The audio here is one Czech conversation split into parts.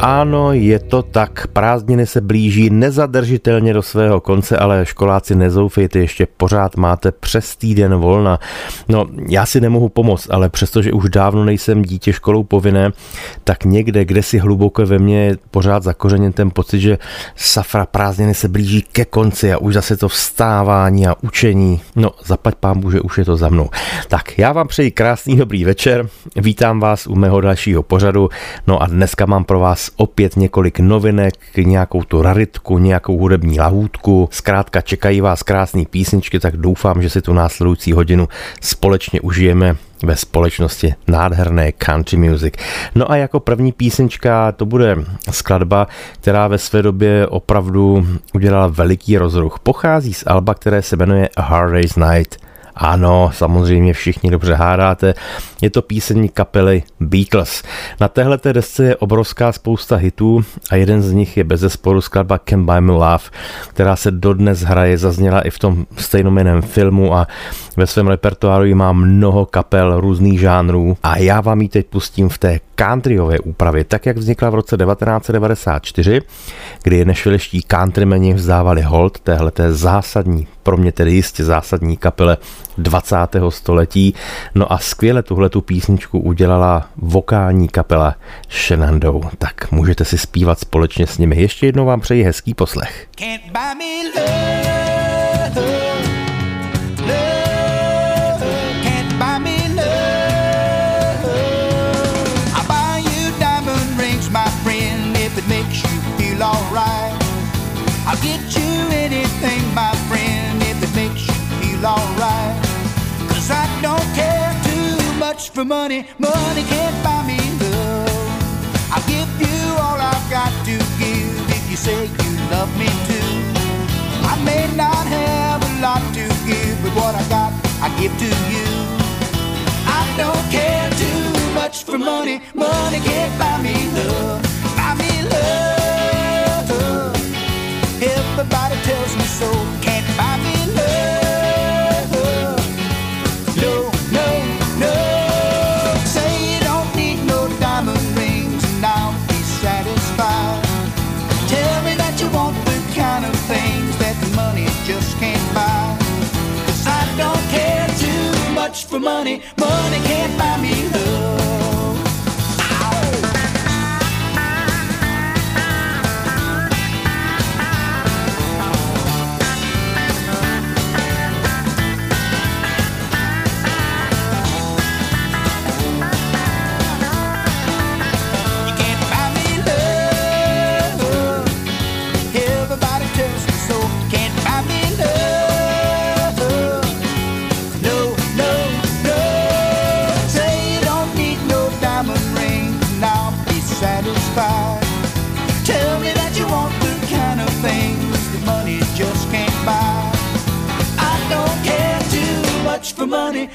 Ano, je to tak. Prázdniny se blíží nezadržitelně do svého konce, ale školáci nezoufejte, ještě pořád máte přes týden volna. No, já si nemohu pomoct, ale přestože už dávno nejsem dítě školou povinné, tak někde, kde si hluboko ve mně je pořád zakořeněn ten pocit, že safra prázdniny se blíží ke konci a už zase to vstávání a učení. No, zaplať pán že už je to za mnou. Tak, já vám přeji krásný dobrý večer, vítám vás u mého dalšího pořadu, no a dneska mám pro vás opět několik novinek, nějakou tu raritku, nějakou hudební lahůdku. Zkrátka čekají vás krásné písničky, tak doufám, že si tu následující hodinu společně užijeme ve společnosti nádherné country music. No a jako první písnička to bude skladba, která ve své době opravdu udělala veliký rozruch. Pochází z alba, které se jmenuje A Hard Day's Night. Ano, samozřejmě všichni dobře hádáte. Je to píseň kapely Beatles. Na téhle desce je obrovská spousta hitů a jeden z nich je bez zesporu skladba Can Buy Me Love, která se dodnes hraje, zazněla i v tom stejnomeném filmu a ve svém repertoáru má mnoho kapel různých žánrů a já vám ji teď pustím v té countryové úpravě, tak jak vznikla v roce 1994, kdy nešviliští countrymeni vzdávali hold téhleté zásadní, pro mě tedy jistě zásadní kapele 20. století. No a skvěle tuhle tu písničku udělala vokální kapela Shenandoah. Tak můžete si zpívat společně s nimi. Ještě jednou vám přeji hezký poslech. Can't buy me love. For money. Money can't buy me love. I'll give you all I've got to give if you say you love me too. I may not have a lot to give, but what I got, I give to you. I don't care too much for money. Money can't buy me love. Buy me love. Everybody tells me so. For money. Money can't buy me for money.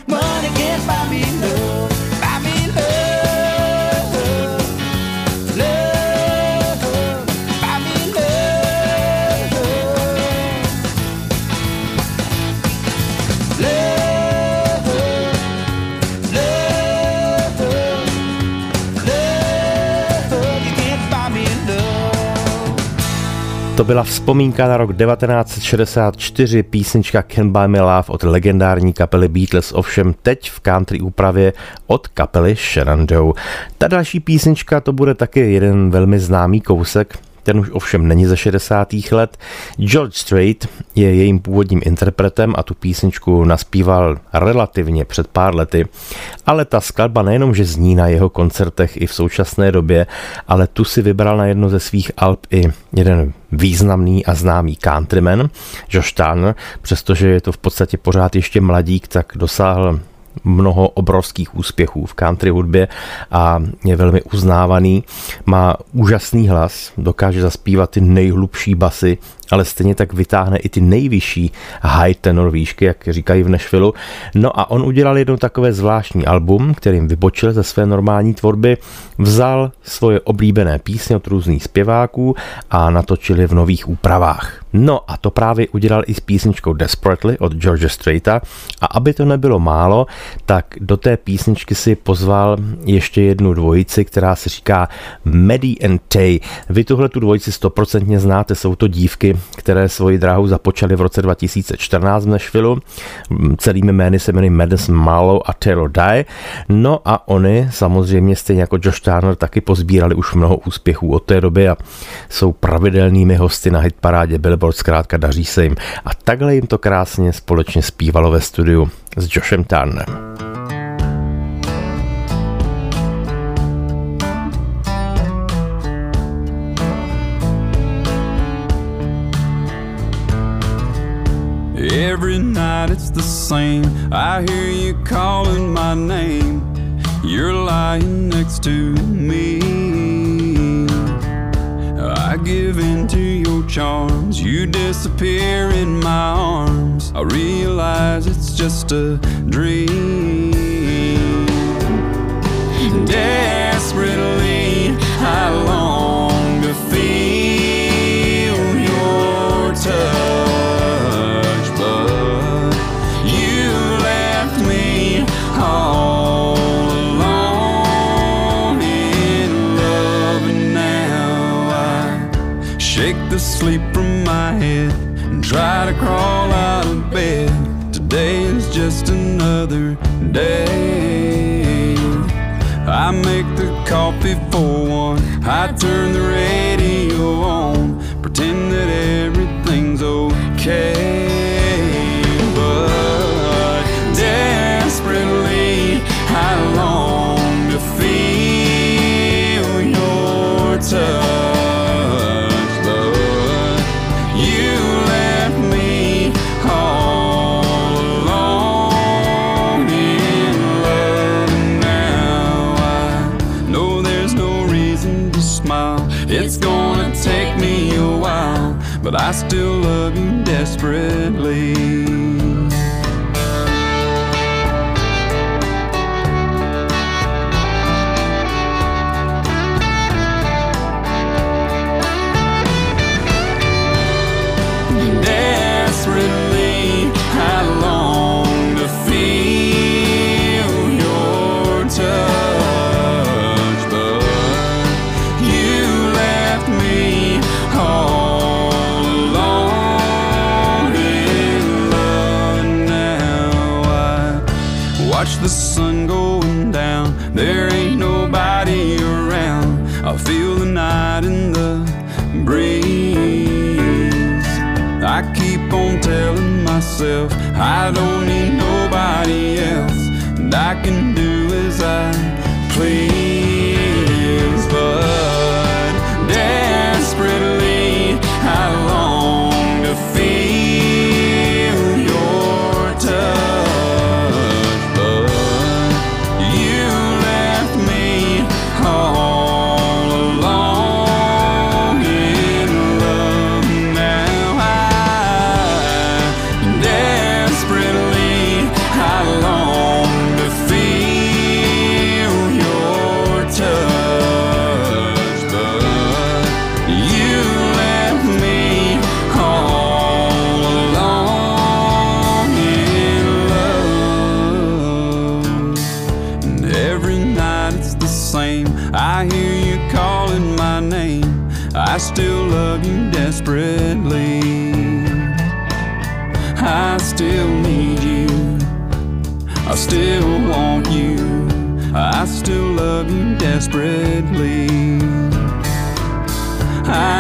To byla vzpomínka na rok 1964, písnička Can Buy Me Love od legendární kapely Beatles, ovšem teď v country úpravě od kapely Shenandoah. Ta další písnička to bude taky jeden velmi známý kousek, ten už ovšem není ze 60. let. George Strait je jejím původním interpretem a tu písničku naspíval relativně před pár lety, ale ta skladba nejenom, že zní na jeho koncertech i v současné době, ale tu si vybral na jedno ze svých alb i jeden významný a známý countryman, Josh Turner, přestože je to v podstatě pořád ještě mladík, tak dosáhl mnoho obrovských úspěchů v country hudbě a je velmi uznávaný. Má úžasný hlas, dokáže zaspívat ty nejhlubší basy ale stejně tak vytáhne i ty nejvyšší high tenor výšky, jak říkají v Nashvilleu. No a on udělal jedno takové zvláštní album, kterým vybočil ze své normální tvorby, vzal svoje oblíbené písně od různých zpěváků a natočil je v nových úpravách. No a to právě udělal i s písničkou Desperately od George Straita a aby to nebylo málo, tak do té písničky si pozval ještě jednu dvojici, která se říká Maddie and Tay. Vy tuhle tu dvojici stoprocentně znáte, jsou to dívky, které svoji dráhu započaly v roce 2014 v Nashville. Celými jmény se jmenují Madison Marlowe a Taylor Dye. No a oni samozřejmě stejně jako Josh Turner taky pozbírali už mnoho úspěchů od té doby a jsou pravidelnými hosty na hitparádě Billboard, zkrátka daří se jim. A takhle jim to krásně společně zpívalo ve studiu s Joshem Turnerem. Every night it's the same. I hear you calling my name. You're lying next to me. I give in to your charms. You disappear in my arms. I realize it's just a dream. Desperately, I long sleep from my head and try to crawl out of bed. Today is just another day. I make the coffee for one. I turn the radio on, pretend that everything's okay. Desperately,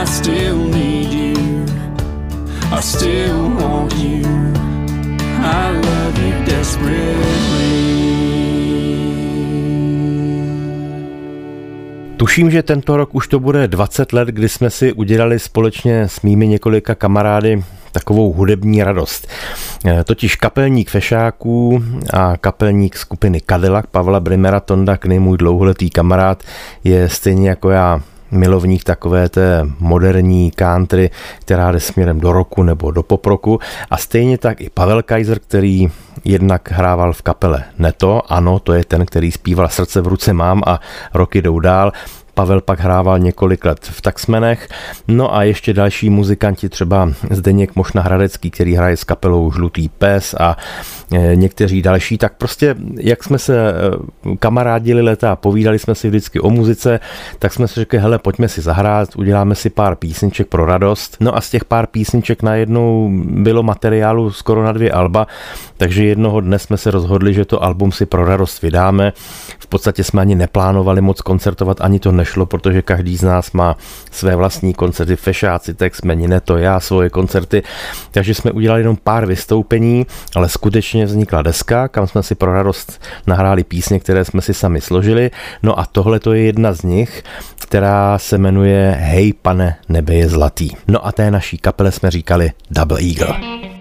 Still need you. I still want you. I love you desperately. Tuším, že tento rok už to bude 20 let, kdy jsme si udělali společně s mými několika kamarády takovou hudební radost. Eh, Totiž kapelník Fešáků a kapelník skupiny Cadillac Pavla Brimera Tonda, můj dlouholetý kamarád, je stejně jako já milovník takové té moderní country, která jde směrem do roku nebo do poproku. A stejně tak i Pavel Kaiser, který jednak hrával v kapele Neto, ano, to je ten, který zpíval Srdce v ruce mám a roky jdou dál. Pavel pak hrával několik let v Taxmenech, no a ještě další muzikanti, třeba Zdeněk Mošna Hradecký, který hraje s kapelou Žlutý pes a e, někteří další, tak prostě jak jsme se e, kamarádili leta a povídali jsme si vždycky o muzice, tak jsme si řekli, hele, pojďme si zahrát, uděláme si pár písniček pro radost. No a z těch pár písniček najednou bylo materiálu skoro na dvě alba, takže jednoho dne jsme se rozhodli, že to album si pro radost vydáme. V podstatě jsme ani neplánovali moc koncertovat, ani to nešlo, protože každý z nás má své vlastní koncerty, fešáci, text, menine to já, svoje koncerty. Takže jsme udělali jenom pár vystoupení, ale skutečně vznikla deska, kam jsme si pro radost nahráli písně, které jsme si sami složili. No a tohle to je jedna z nich, která se jmenuje Hej pane, nebe je zlatý. No a té naší kapele jsme říkali Double Eagle.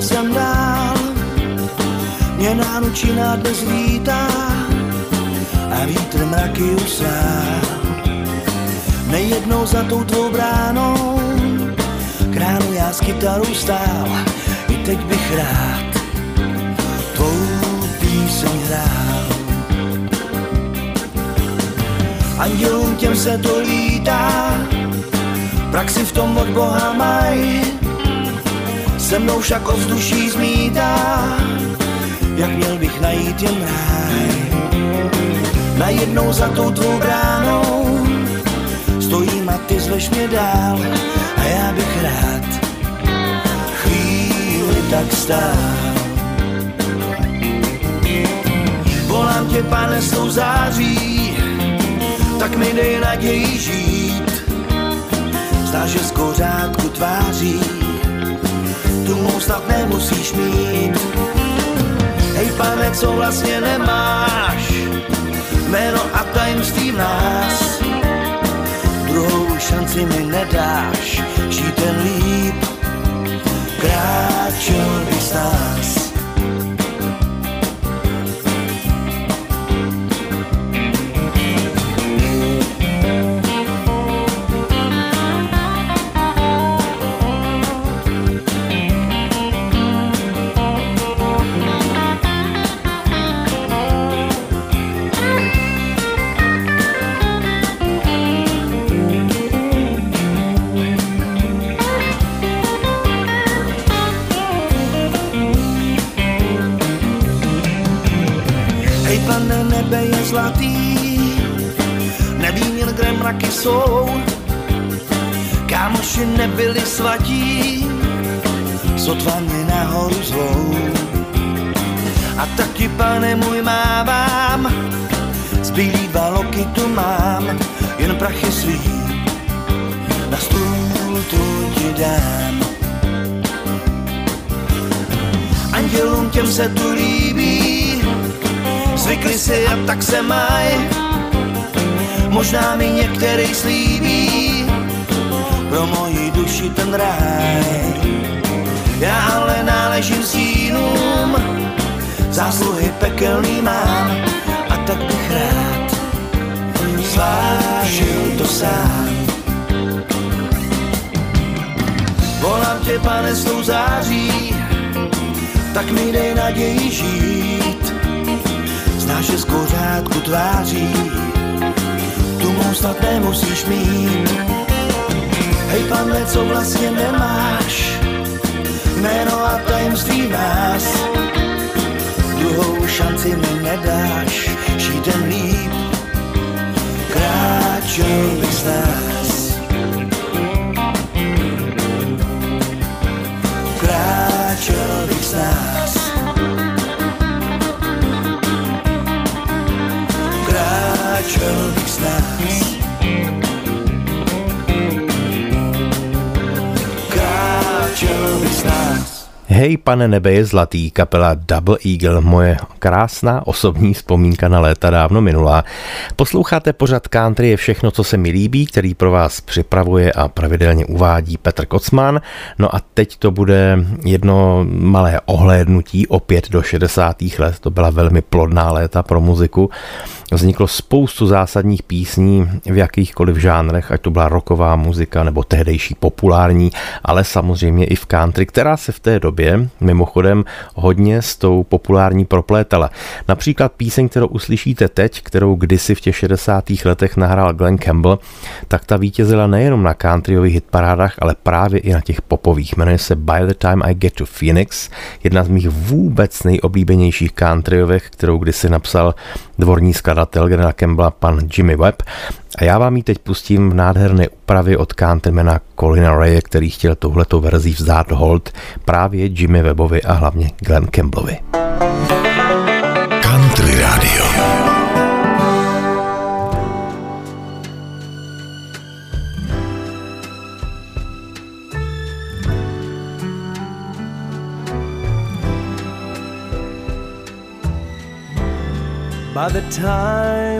Jsem dál, mě náručina dnes vítá. A vítr mraky usá. Nejednou za tou tvou bránou, kránu já s kytarou stál, i teď bych rád tvou píseň hrál. Andělům těm se to lítá, praxi v tom od Boha mají, se mnou však ovzduší zmítá, jak měl bych najít jen ráj. Najednou za tou tvou bránou stojím a ty zveš mě dál a já bych rád chvíli tak stál. Volám tě, pane, s tou září, tak mi dej naději žít. Zdá, že z kořádku tváří. Tu mou snad nemusíš mít. Hej pane, co vlastně nemáš, jméno a tajemství nás. Druhou šanci mi nedáš, žít ten líp, kráčel bych s nás. zlatý, nevím jen, kde mraky jsou, kámoši nebyli svatí, sotva mě nahoru zvou. A taky, pane můj, mávám, z bílý baloky tu mám, jen prachy svý, na stůl tu ti dám. Andělům těm se tu líbí, zvykli si a tak se maj. Možná mi některý slíbí pro moji duši ten ráj. Já ale náležím stínům, zásluhy pekelný mám a tak bych rád zvážil to sám. Volám tě, pane, s tou září, tak mi dej naději žít Znáš je z kořádku tváří, tu mou snad nemusíš mít. Hej pane, co vlastně nemáš, jméno a tajemství nás. Druhou šanci mi nedáš, žít líp, kráčel bych z nás. Kráčel Hej, pane nebe je zlatý, kapela Double Eagle, moje krásná osobní vzpomínka na léta dávno minulá. Posloucháte pořad Country je všechno, co se mi líbí, který pro vás připravuje a pravidelně uvádí Petr Kocman. No a teď to bude jedno malé ohlédnutí opět do 60. let. To byla velmi plodná léta pro muziku. Vzniklo spoustu zásadních písní v jakýchkoliv žánrech, ať to byla rocková muzika nebo tehdejší populární, ale samozřejmě i v country, která se v té době mimochodem hodně s tou populární proplétala. Například píseň, kterou uslyšíte teď, kterou kdysi v těch 60. letech nahrál Glenn Campbell, tak ta vítězila nejenom na countryových hitparádách, ale právě i na těch popových. Jmenuje se By the Time I Get to Phoenix, jedna z mých vůbec nejoblíbenějších countryovek, kterou kdysi napsal dvorní skladatel General Campbella pan Jimmy Webb. A já vám ji teď pustím v nádherné úpravě od Cantemana Colina Raye, který chtěl touhletou verzí vzdát hold právě Jimmy Webbovi a hlavně Glenn Campbellovi. Country Radio. By the time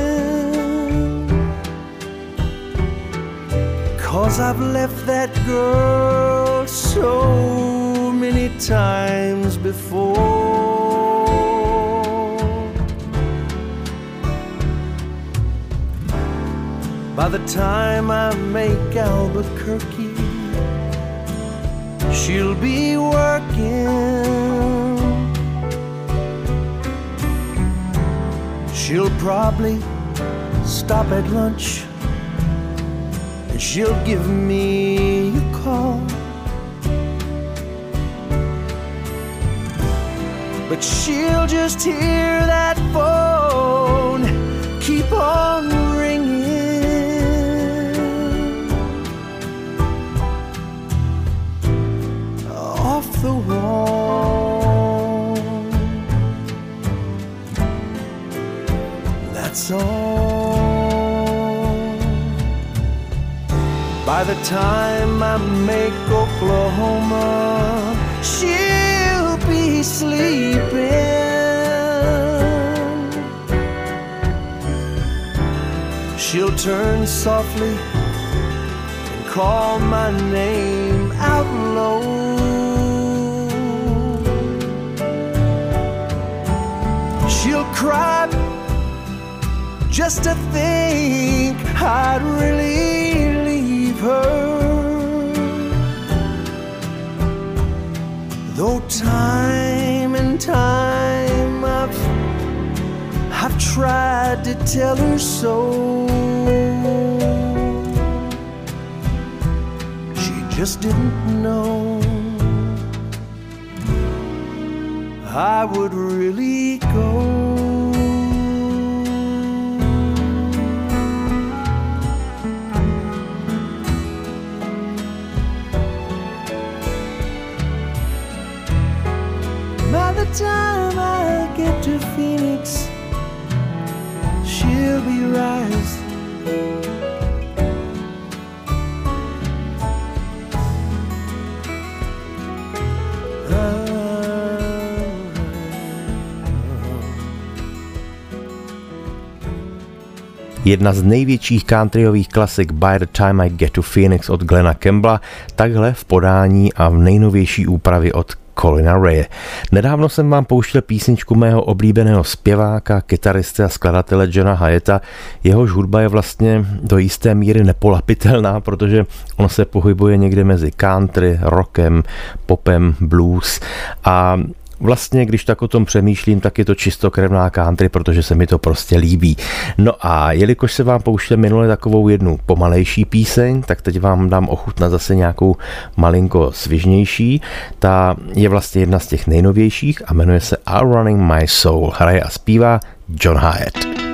Cause I've left that girl so many times before. By the time I make Albuquerque, she'll be working She'll probably stop at lunch she'll give me a call. But she'll just hear that phone keep on ringing. Off the wall. that's all. By the time I make Oklahoma, she'll be sleeping. She'll turn softly and call my name out low. She'll cry just to think I'd really Though time and time I've, I've tried to tell her so. She just didn't know I would really go. Jedna z největších countryových klasik By the Time I Get to Phoenix od Glena Campbella, takhle v podání a v nejnovější úpravě od Colina Raye. Nedávno jsem vám pouštěl písničku mého oblíbeného zpěváka, kytaristy a skladatele Johna Hyeta. Jeho hudba je vlastně do jisté míry nepolapitelná, protože on se pohybuje někde mezi country, rockem, popem, blues a vlastně, když tak o tom přemýšlím, tak je to čistokrevná country, protože se mi to prostě líbí. No a jelikož se vám pouštěl minule takovou jednu pomalejší píseň, tak teď vám dám ochutnat zase nějakou malinko svižnější. Ta je vlastně jedna z těch nejnovějších a jmenuje se Running My Soul. Hraje a zpívá John Hyatt.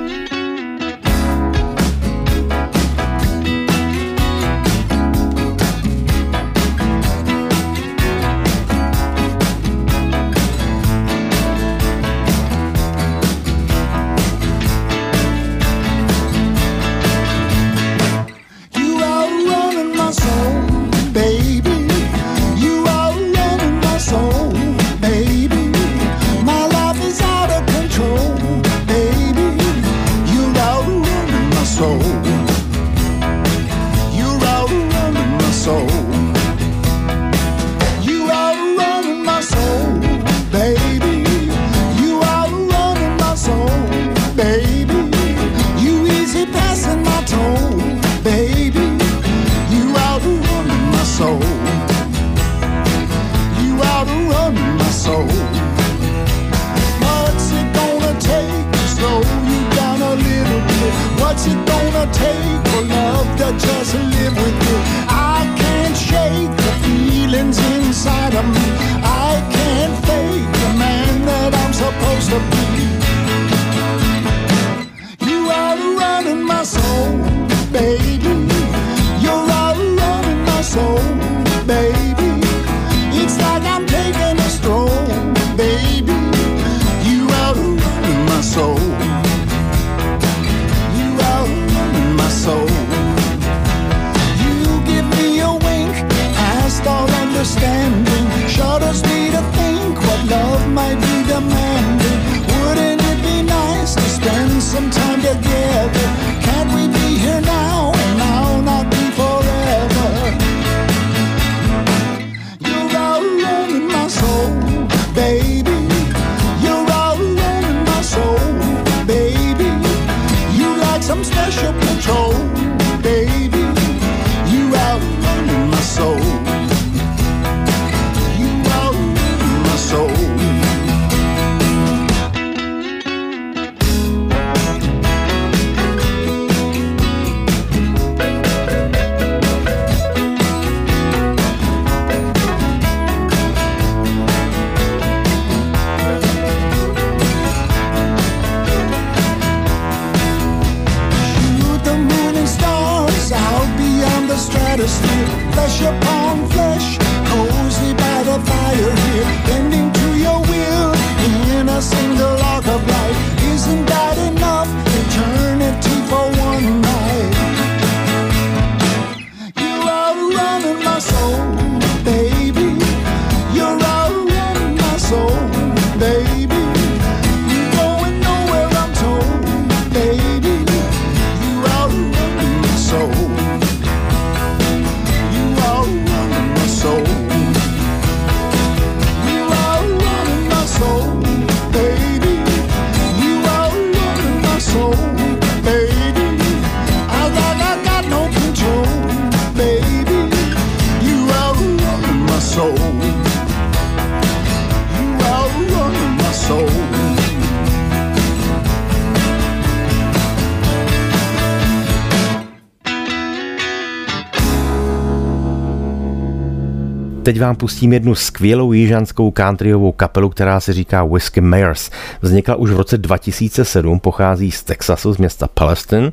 Teď vám pustím jednu skvělou jižanskou countryovou kapelu, která se říká Whiskey Mayors. Vznikla už v roce 2007, pochází z Texasu, z města Palestine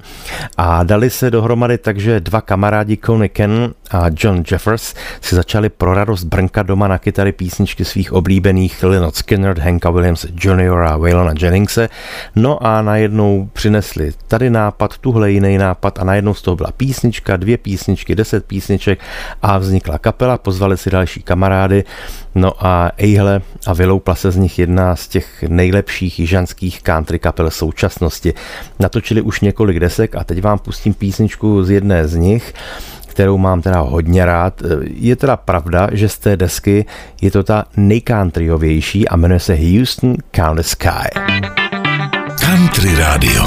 a dali se dohromady takže dva kamarádi Coney Ken a John Jeffers si začali pro radost brnkat doma na kytary písničky svých oblíbených Lynyrd Skinner, Hanka Williams Jr. a Waylona Jenningse. No a najednou přinesli tady nápad, tuhle jiný nápad a najednou z toho byla písnička, dvě písničky, deset písniček a vznikla kapela, pozvali si další kamarády, no a ejhle a vyloupla se z nich jedna z těch nejlepších jižanských country kapel současnosti. Natočili už několik desek a teď vám pustím písničku z jedné z nich, kterou mám teda hodně rád. Je teda pravda, že z té desky je to ta nejcountryovější a jmenuje se Houston Count the Sky. Country Radio.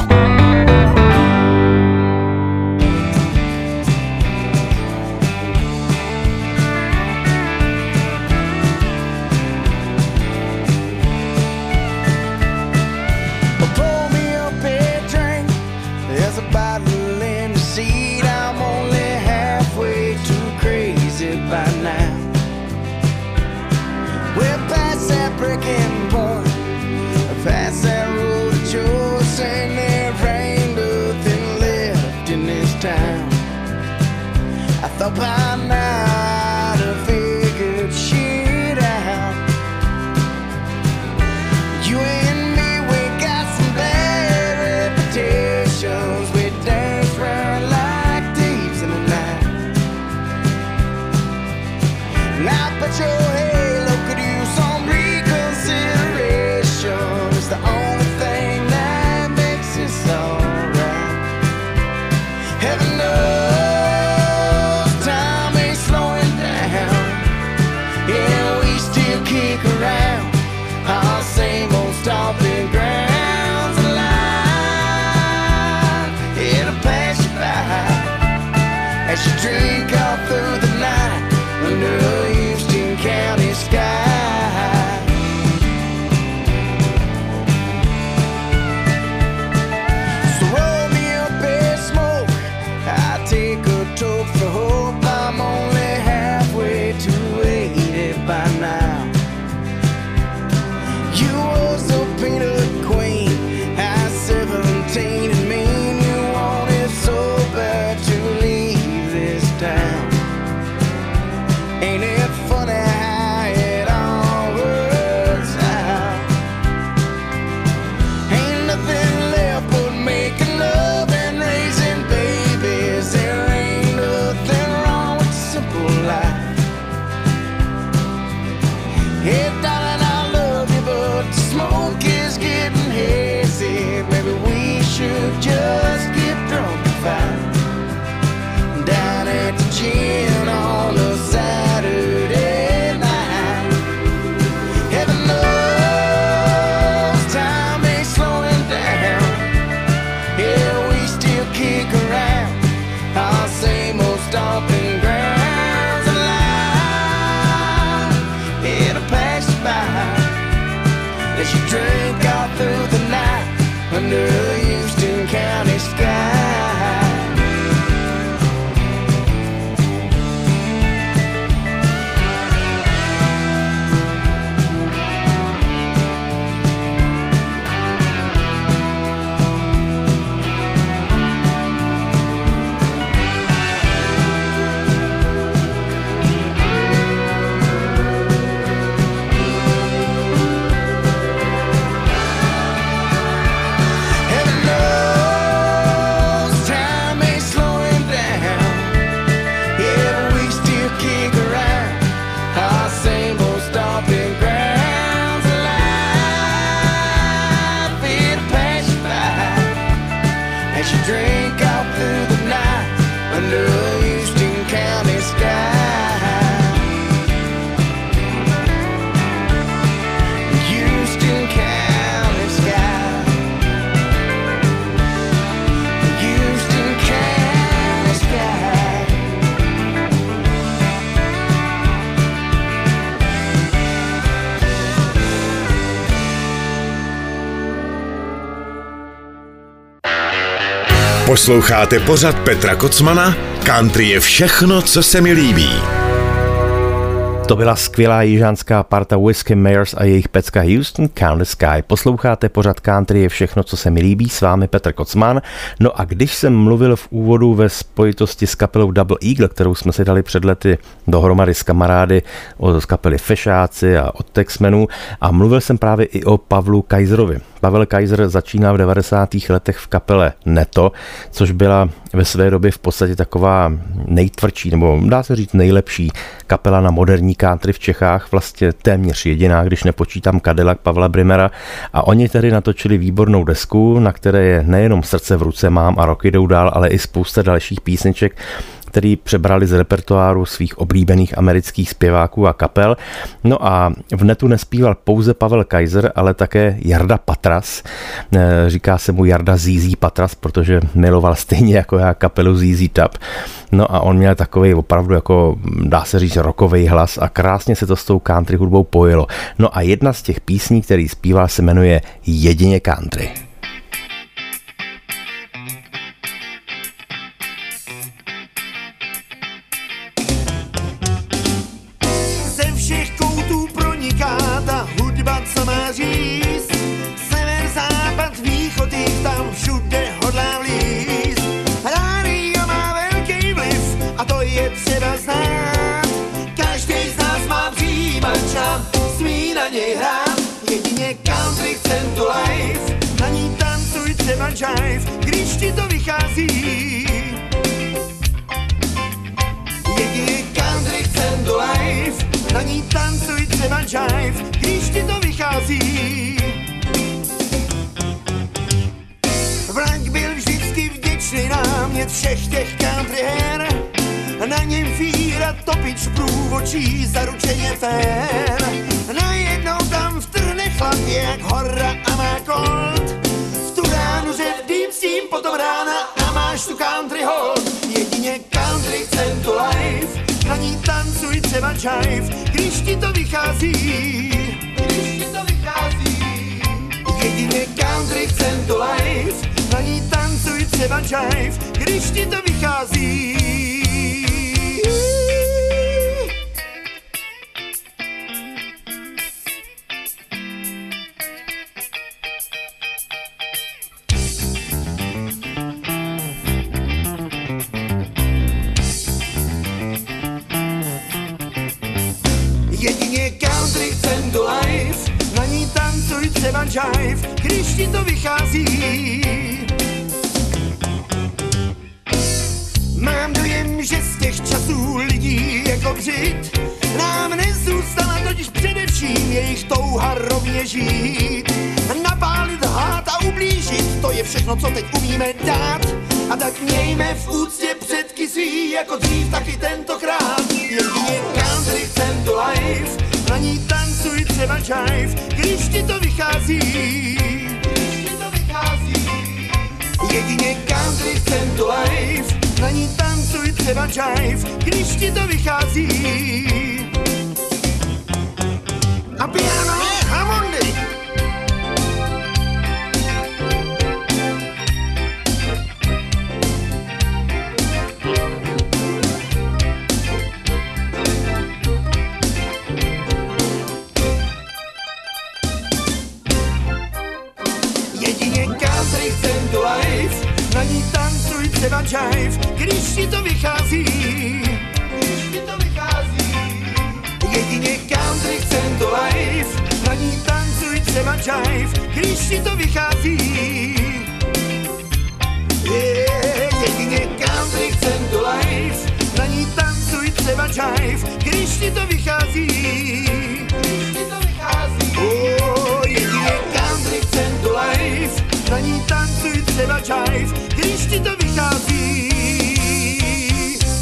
Posloucháte pořad Petra Kocmana? Country je všechno, co se mi líbí. To byla skvělá jižánská parta Whiskey Mayors a jejich pecka Houston County Sky. Posloucháte pořad country je všechno, co se mi líbí, s vámi Petr Kocman. No a když jsem mluvil v úvodu ve spojitosti s kapelou Double Eagle, kterou jsme si dali před lety dohromady s kamarády z kapely Fešáci a od Texmenů a mluvil jsem právě i o Pavlu Kaiserovi. Pavel Kaiser začínal v 90. letech v kapele Neto, což byla ve své době v podstatě taková nejtvrdší, nebo dá se říct nejlepší kapela na moderní country v Čechách, vlastně téměř jediná, když nepočítám Cadillac Pavla Brimera. A oni tedy natočili výbornou desku, na které je nejenom Srdce v ruce mám a roky jdou dál, ale i spousta dalších písniček, který přebrali z repertoáru svých oblíbených amerických zpěváků a kapel. No a v netu nespíval pouze Pavel Kaiser, ale také Jarda Patras. Říká se mu Jarda ZZ Patras, protože miloval stejně jako já kapelu ZZ Top. No a on měl takový opravdu jako, dá se říct, rokový hlas a krásně se to s tou country hudbou pojilo. No a jedna z těch písní, který zpíval, se jmenuje Jedině country. Třeba jive, když ti to vychází. Mám dojem, že z těch časů lidí jako břit nám nezůstala totiž především jejich touha rovně žít. Napálit hád a ublížit, to je všechno, co teď umíme dát. A tak mějme v úctě předky svý, jako dřív taky tentokrát. Jedině country chcem to life, na ní tancuj třeba jive, když ti to vychází. Když ti to vychází. Jedině country chcem to life, na ní tancuj třeba jive, když ti to vychází. A piano jive, když ti to vychází.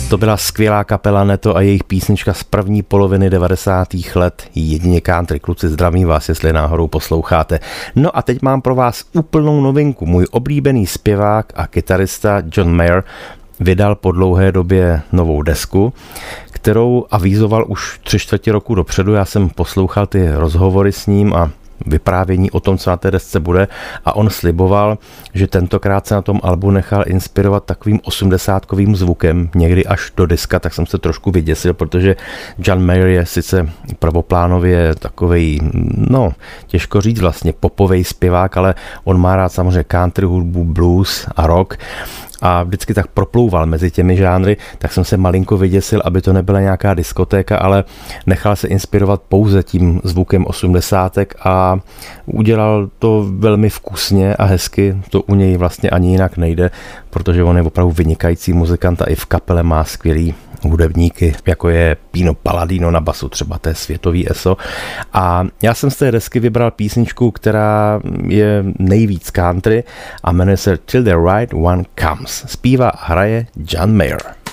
To byla skvělá kapela Neto a jejich písnička z první poloviny 90. let. Jedině country kluci zdraví vás, jestli náhodou posloucháte. No a teď mám pro vás úplnou novinku. Můj oblíbený zpěvák a kytarista John Mayer vydal po dlouhé době novou desku, kterou avízoval už tři čtvrtě roku dopředu. Já jsem poslouchal ty rozhovory s ním a vyprávění o tom, co na té desce bude. A on sliboval, že tentokrát se na tom albu nechal inspirovat takovým osmdesátkovým zvukem, někdy až do diska, tak jsem se trošku vyděsil, protože John Mayer je sice prvoplánově takový, no, těžko říct vlastně, popový zpěvák, ale on má rád samozřejmě country hudbu, blues a rock a vždycky tak proplouval mezi těmi žánry, tak jsem se malinko vyděsil, aby to nebyla nějaká diskotéka, ale nechal se inspirovat pouze tím zvukem osmdesátek a udělal to velmi vkusně a hezky, to u něj vlastně ani jinak nejde, protože on je opravdu vynikající muzikant a i v kapele má skvělý hudebníky, jako je Pino Palladino na basu, třeba to je světový ESO. A já jsem z té desky vybral písničku, která je nejvíc country a jmenuje se Till the Right One Comes. Zpívá a hraje John Mayer.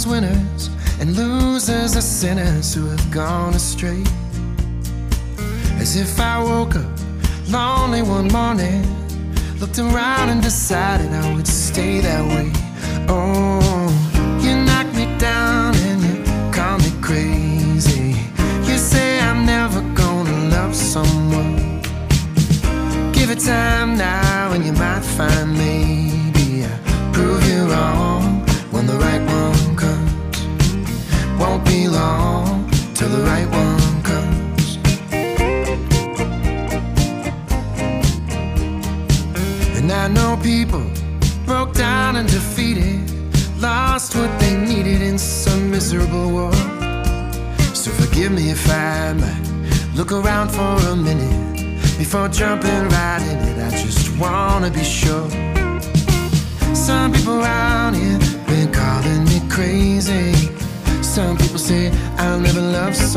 Themselves winners, and losers are sinners who have gone astray. As if I woke up lonely one morning, looked around and decided I would stay that way. Oh, you knock me down and you call me crazy. You say I'm never gonna love someone. Give it time now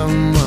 someone.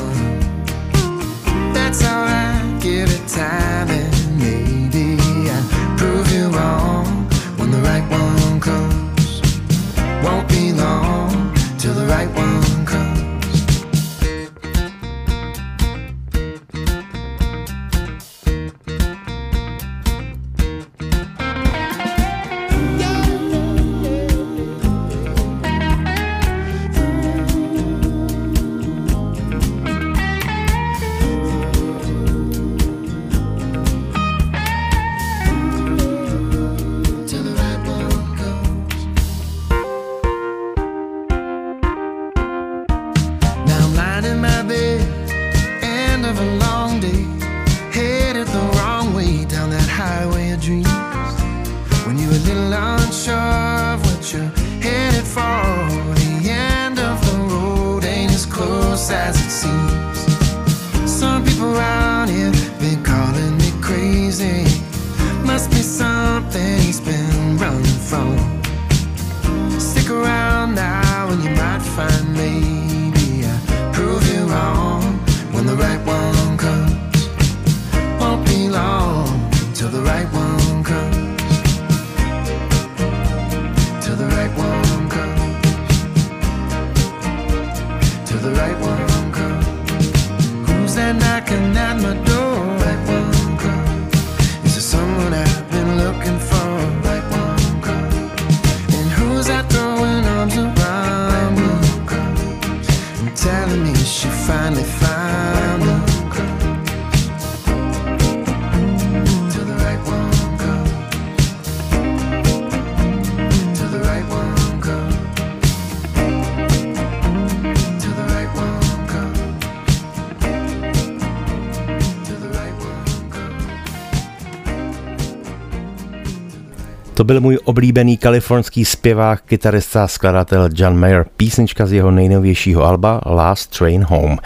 Byl můj oblíbený kalifornský zpěvák, kytarista skladatel John Mayer, písnička z jeho nejnovějšího alba Last Train Home.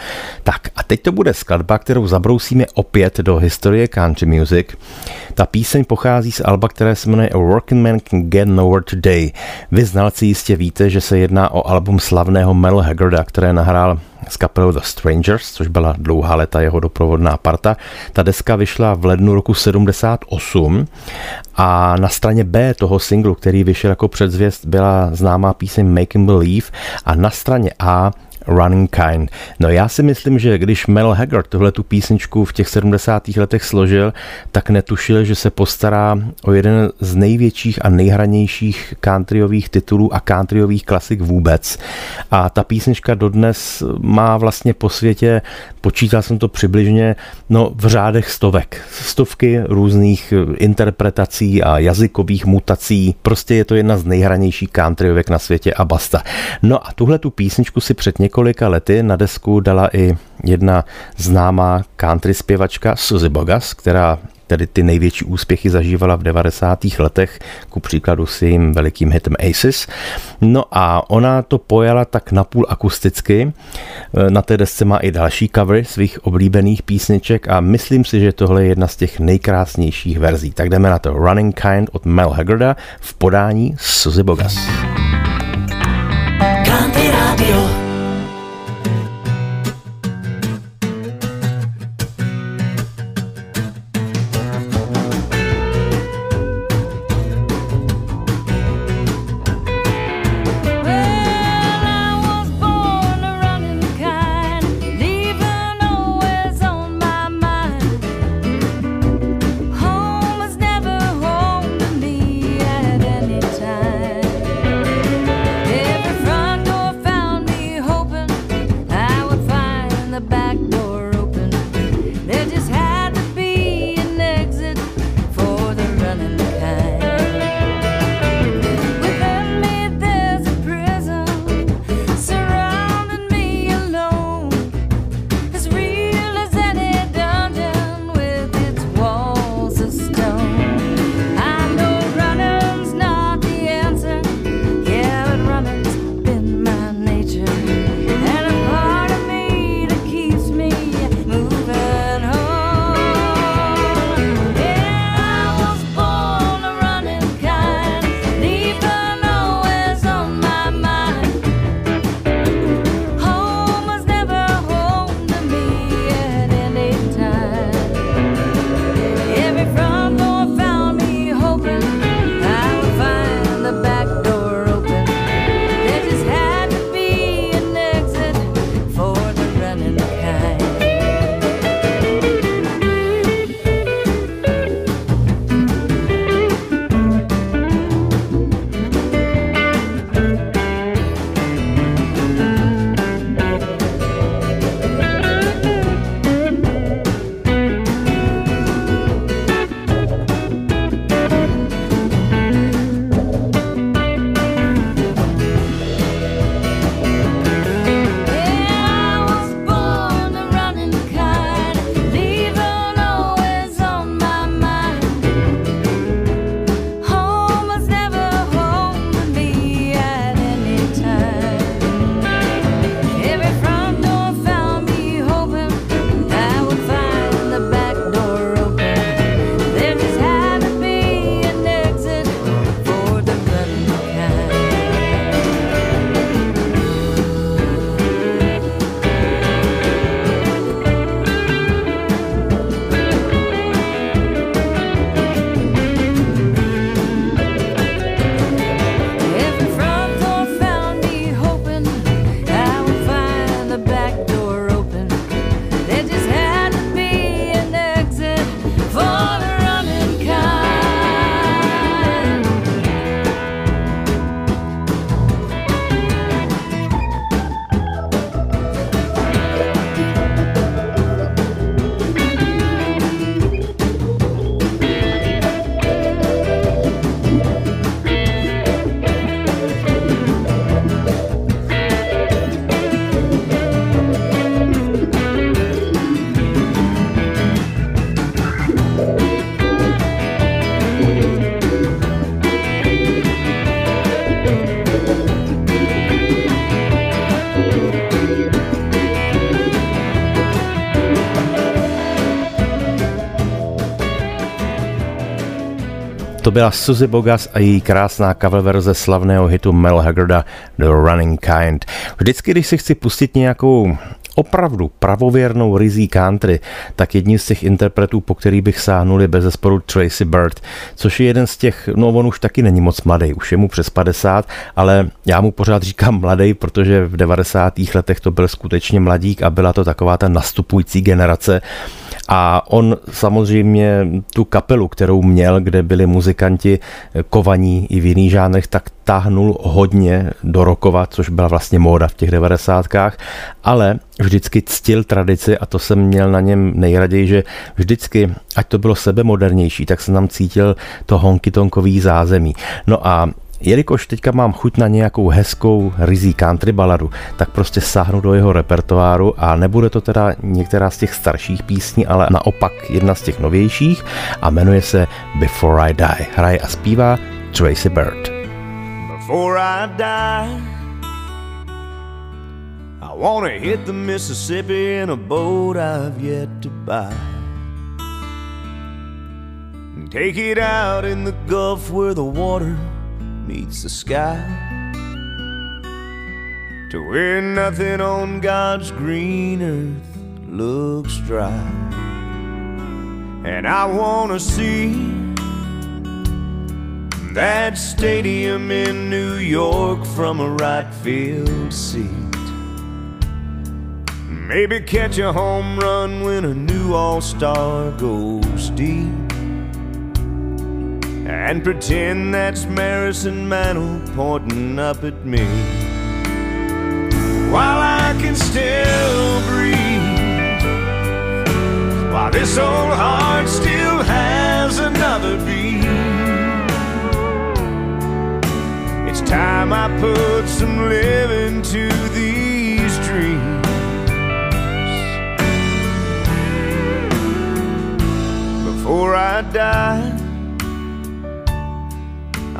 Tak a teď to bude skladba, kterou zabrousíme opět do historie country music. Ta píseň pochází z alba, které se jmenuje A Working Man Can Get Nowhere Today. Vy znalci jistě víte, že se jedná o album slavného Mel Haggarda, které nahrál s kapelou The Strangers, což byla dlouhá léta jeho doprovodná parta. Ta deska vyšla v lednu roku 78 a na straně B toho singlu, který vyšel jako předzvěst, byla známá píseň Him Believe a na straně A Running Kind. No já si myslím, že když Mel Haggard tuhle tu písničku v těch 70. letech složil, tak netušil, že se postará o jeden z největších a nejhranějších countryových titulů a countryových klasik vůbec. A ta písnička dodnes má vlastně po světě, počítal jsem to přibližně, no v řádech stovek. Stovky různých interpretací a jazykových mutací. Prostě je to jedna z nejhranějších countryovek na světě a basta. No a tuhle tu písničku si před několika lety na desku dala i jedna známá country zpěvačka Suzy Bogas, která tedy ty největší úspěchy zažívala v 90. letech, ku příkladu s jejím velikým hitem Aces. No a ona to pojala tak napůl akusticky. Na té desce má i další covery svých oblíbených písniček a myslím si, že tohle je jedna z těch nejkrásnějších verzí. Tak jdeme na to Running Kind od Mel Haggarda v podání Suzy Bogas. Country To byla Suzy Bogas a její krásná cover verze slavného hitu Mel Haggarda The Running Kind. Vždycky, když si chci pustit nějakou opravdu pravověrnou rizí country, tak jedním z těch interpretů, po který bych sáhnul, je bez zesporu Tracy Bird, což je jeden z těch, no on už taky není moc mladý, už je mu přes 50, ale já mu pořád říkám mladý, protože v 90. letech to byl skutečně mladík a byla to taková ta nastupující generace, a on samozřejmě tu kapelu, kterou měl, kde byli muzikanti kovaní i v jiných žánrech, tak táhnul hodně do rokova, což byla vlastně móda v těch devadesátkách, ale vždycky ctil tradici a to jsem měl na něm nejraději, že vždycky, ať to bylo sebemodernější, tak jsem tam cítil to honky-tonkový zázemí. No a Jelikož teďka mám chuť na nějakou hezkou rizí country baladu, tak prostě sáhnu do jeho repertoáru a nebude to teda některá z těch starších písní, ale naopak jedna z těch novějších a jmenuje se Before I Die. Hraje a zpívá Tracy Bird. Before I die, I wanna hit the Mississippi in a boat I've yet to buy. Take it out in the Gulf where the water meets the sky. To where nothing on God's green earth looks dry. And I wanna see that stadium in New York from a right field seat. Maybe catch a home run when a new all star goes deep. And pretend that's Marison Mantle pointing up at me. While I can still breathe. While this old heart still has another beat. It's time I put some living to these dreams. Before I die,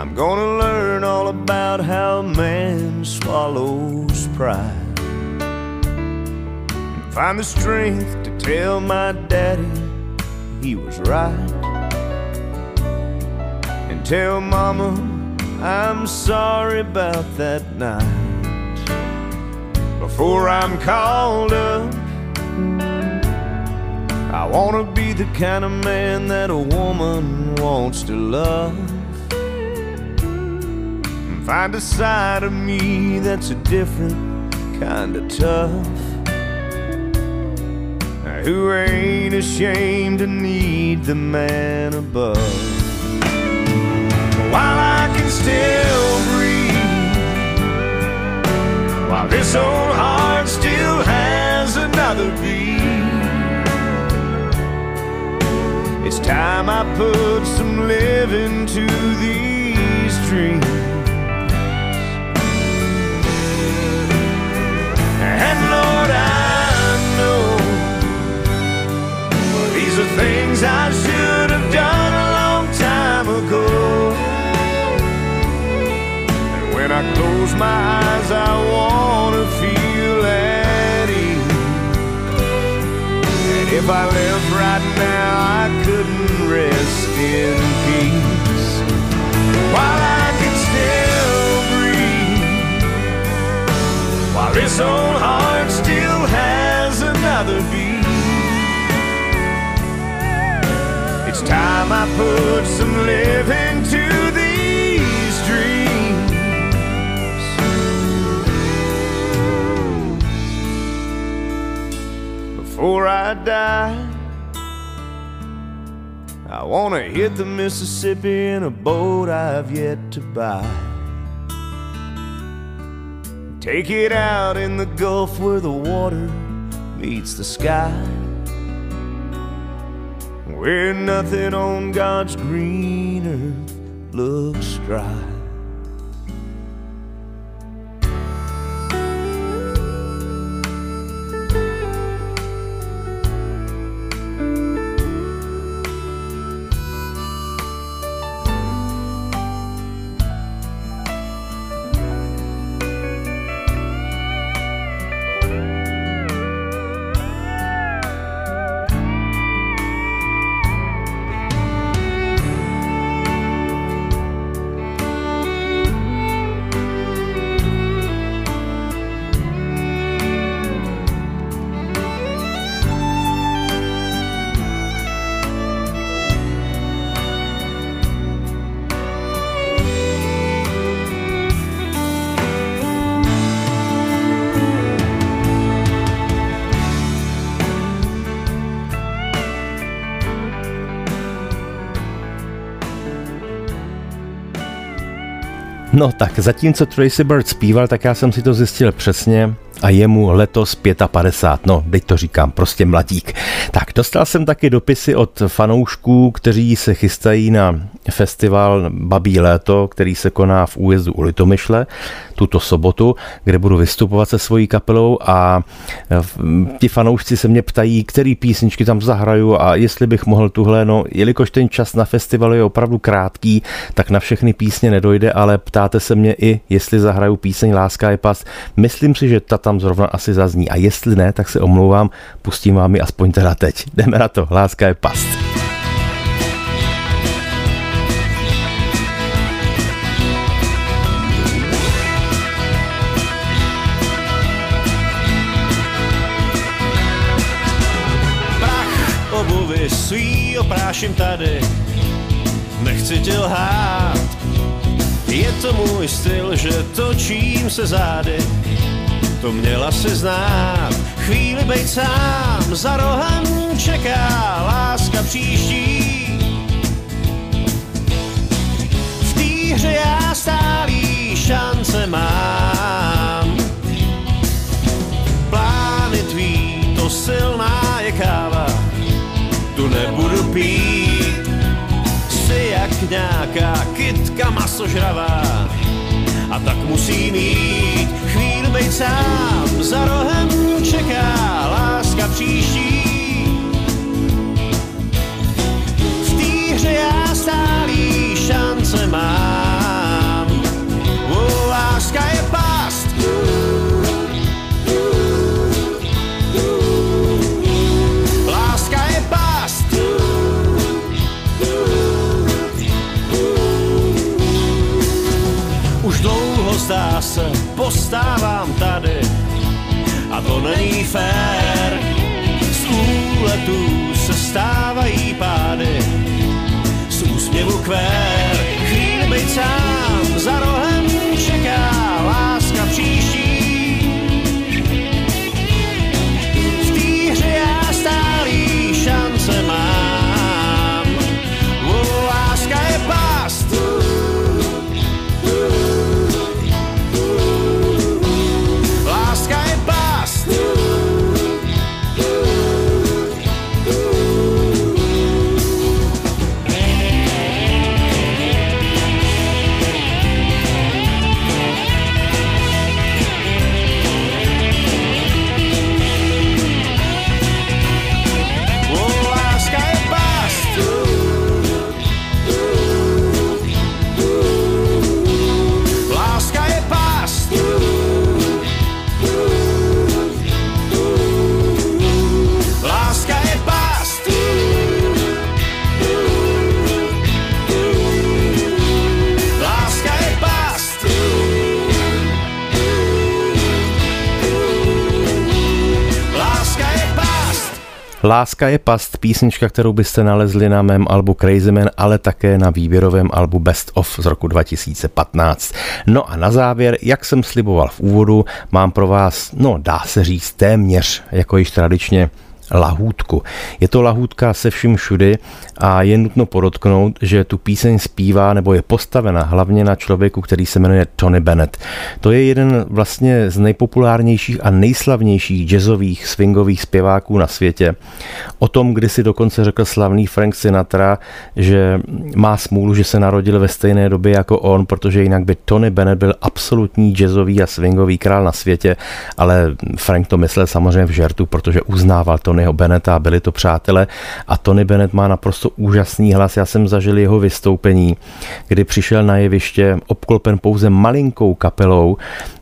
I'm gonna learn all about how man swallows pride. And find the strength to tell my daddy he was right. And tell mama I'm sorry about that night. Before I'm called up, I wanna be the kind of man that a woman wants to love. Find a side of me that's a different kind of tough. Who ain't ashamed to need the man above. While I can still breathe, while this old heart still has another beat. It's time I put some living to these dreams. And Lord, I know these are things I should have done a long time ago. And when I close my eyes, I wanna feel at ease. And if I left right now, I couldn't rest in peace. While I while this old heart still has another beat. It's time I put some living to these dreams. Before I die, I wanna hit the Mississippi in a boat I've yet to buy. Take it out in the Gulf where the water meets the sky. Where nothing on God's green earth looks dry. No tak zatímco Tracy Bird zpíval, tak já jsem si to zjistil přesně a je mu letos 55, no teď to říkám, prostě mladík. Tak dostal jsem taky dopisy od fanoušků, kteří se chystají na festival Babí léto, který se koná v újezdu u Litomyšle tuto sobotu, kde budu vystupovat se svojí kapelou a ti fanoušci se mě ptají, který písničky tam zahraju a jestli bych mohl tuhle, no jelikož ten čas na festivalu je opravdu krátký, tak na všechny písně nedojde, ale ptáte se mě i, jestli zahraju píseň Láska je pas. Myslím si, že ta tam zrovna asi zazní a jestli ne, tak se omlouvám, pustím vám ji aspoň teda teď. Jdeme na to, Láska je past. Prach obuvy svý opráším tady, nechci tě lhát. Je to můj styl, že točím se zády, to měla si znát. Chvíli bejt sám, za rohem čeká láska příští. V té hře já stálý šance mám. Plány tvý, to silná je káva, tu nebudu pít. Jsi jak nějaká kytka masožravá, a tak musí mít bejt sám, za rohem čeká láska příští. V té hře já stálý postávám tady a to není fér. Z úletů se stávají pády, z úsměvu kvér. Chvíli bejt sám, za rohem čeká láska příští. Láska je past, písnička, kterou byste nalezli na mém albu Crazy Man, ale také na výběrovém albu Best of z roku 2015. No a na závěr, jak jsem sliboval v úvodu, mám pro vás, no dá se říct téměř, jako již tradičně, lahůdku. Je to lahůdka se vším všudy a je nutno podotknout, že tu píseň zpívá nebo je postavena hlavně na člověku, který se jmenuje Tony Bennett. To je jeden vlastně z nejpopulárnějších a nejslavnějších jazzových swingových zpěváků na světě. O tom, kdy si dokonce řekl slavný Frank Sinatra, že má smůlu, že se narodil ve stejné době jako on, protože jinak by Tony Bennett byl absolutní jazzový a swingový král na světě, ale Frank to myslel samozřejmě v žertu, protože uznával Tonyho Bennetta a byli to přátelé a Tony Bennett má naprosto úžasný hlas. Já jsem zažil jeho vystoupení, kdy přišel na jeviště obklopen pouze malinkou kapelou,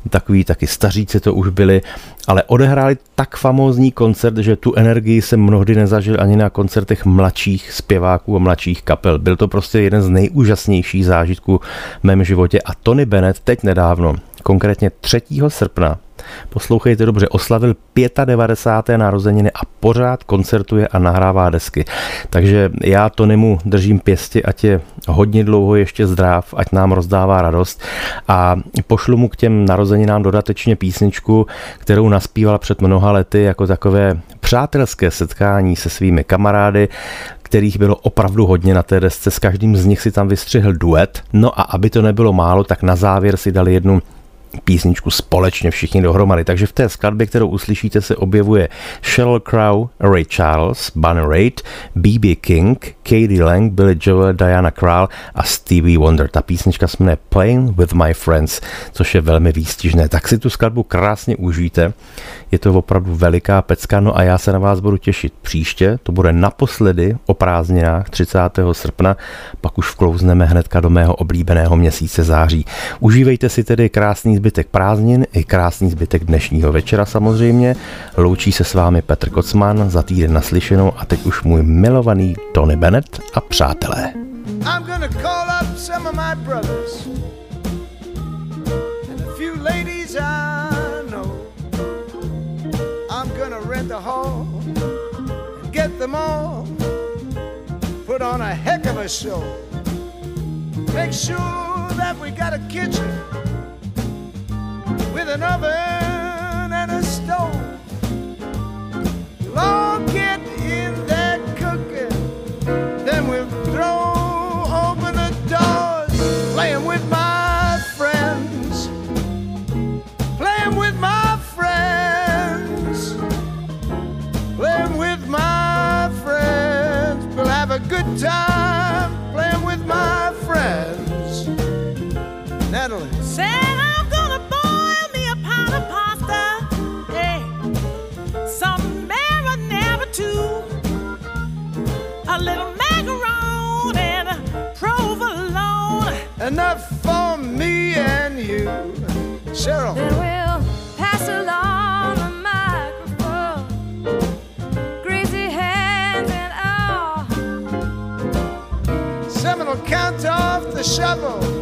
takový taky staříci to už byli, ale odehráli tak famózní koncert, že tu energii jsem mnohdy nezažil ani na koncertech mladších zpěváků a mladších kapel. Byl to prostě jeden z nejúžasnějších zážitků v mém životě a Tony Bennett teď nedávno, konkrétně 3. srpna, Poslouchejte dobře, oslavil 95. narozeniny a pořád koncertuje a nahrává desky. Takže já to nemu držím pěstě, ať je hodně dlouho ještě zdrav, ať nám rozdává radost a pošlu mu k těm narozeninám dodatečně písničku, kterou naspíval před mnoha lety jako takové přátelské setkání se svými kamarády, kterých bylo opravdu hodně na té desce, s každým z nich si tam vystřihl duet. No a aby to nebylo málo, tak na závěr si dali jednu písničku společně všichni dohromady. Takže v té skladbě, kterou uslyšíte, se objevuje Sheryl Crow, Ray Charles, Bunny Raitt, B.B. King, Katie Lang, Billy Joel, Diana Krall a Stevie Wonder. Ta písnička se jmenuje Playing with My Friends, což je velmi výstižné. Tak si tu skladbu krásně užijte. Je to opravdu veliká pecka, no a já se na vás budu těšit příště. To bude naposledy o prázdninách 30. srpna, pak už vklouzneme hnedka do mého oblíbeného měsíce září. Užívejte si tedy krásný zbytek prázdnin i krásný zbytek dnešního večera samozřejmě. Loučí se s vámi Petr Kocman za týden naslyšenou a teď už můj milovaný Tony Bennett a přátelé. I'm gonna call up some of my brothers and a few ladies I know. I'm gonna rent a hall and get them all put on a heck of a show. Make sure that we got a kitchen with an oven and a stove. All get in time shovel.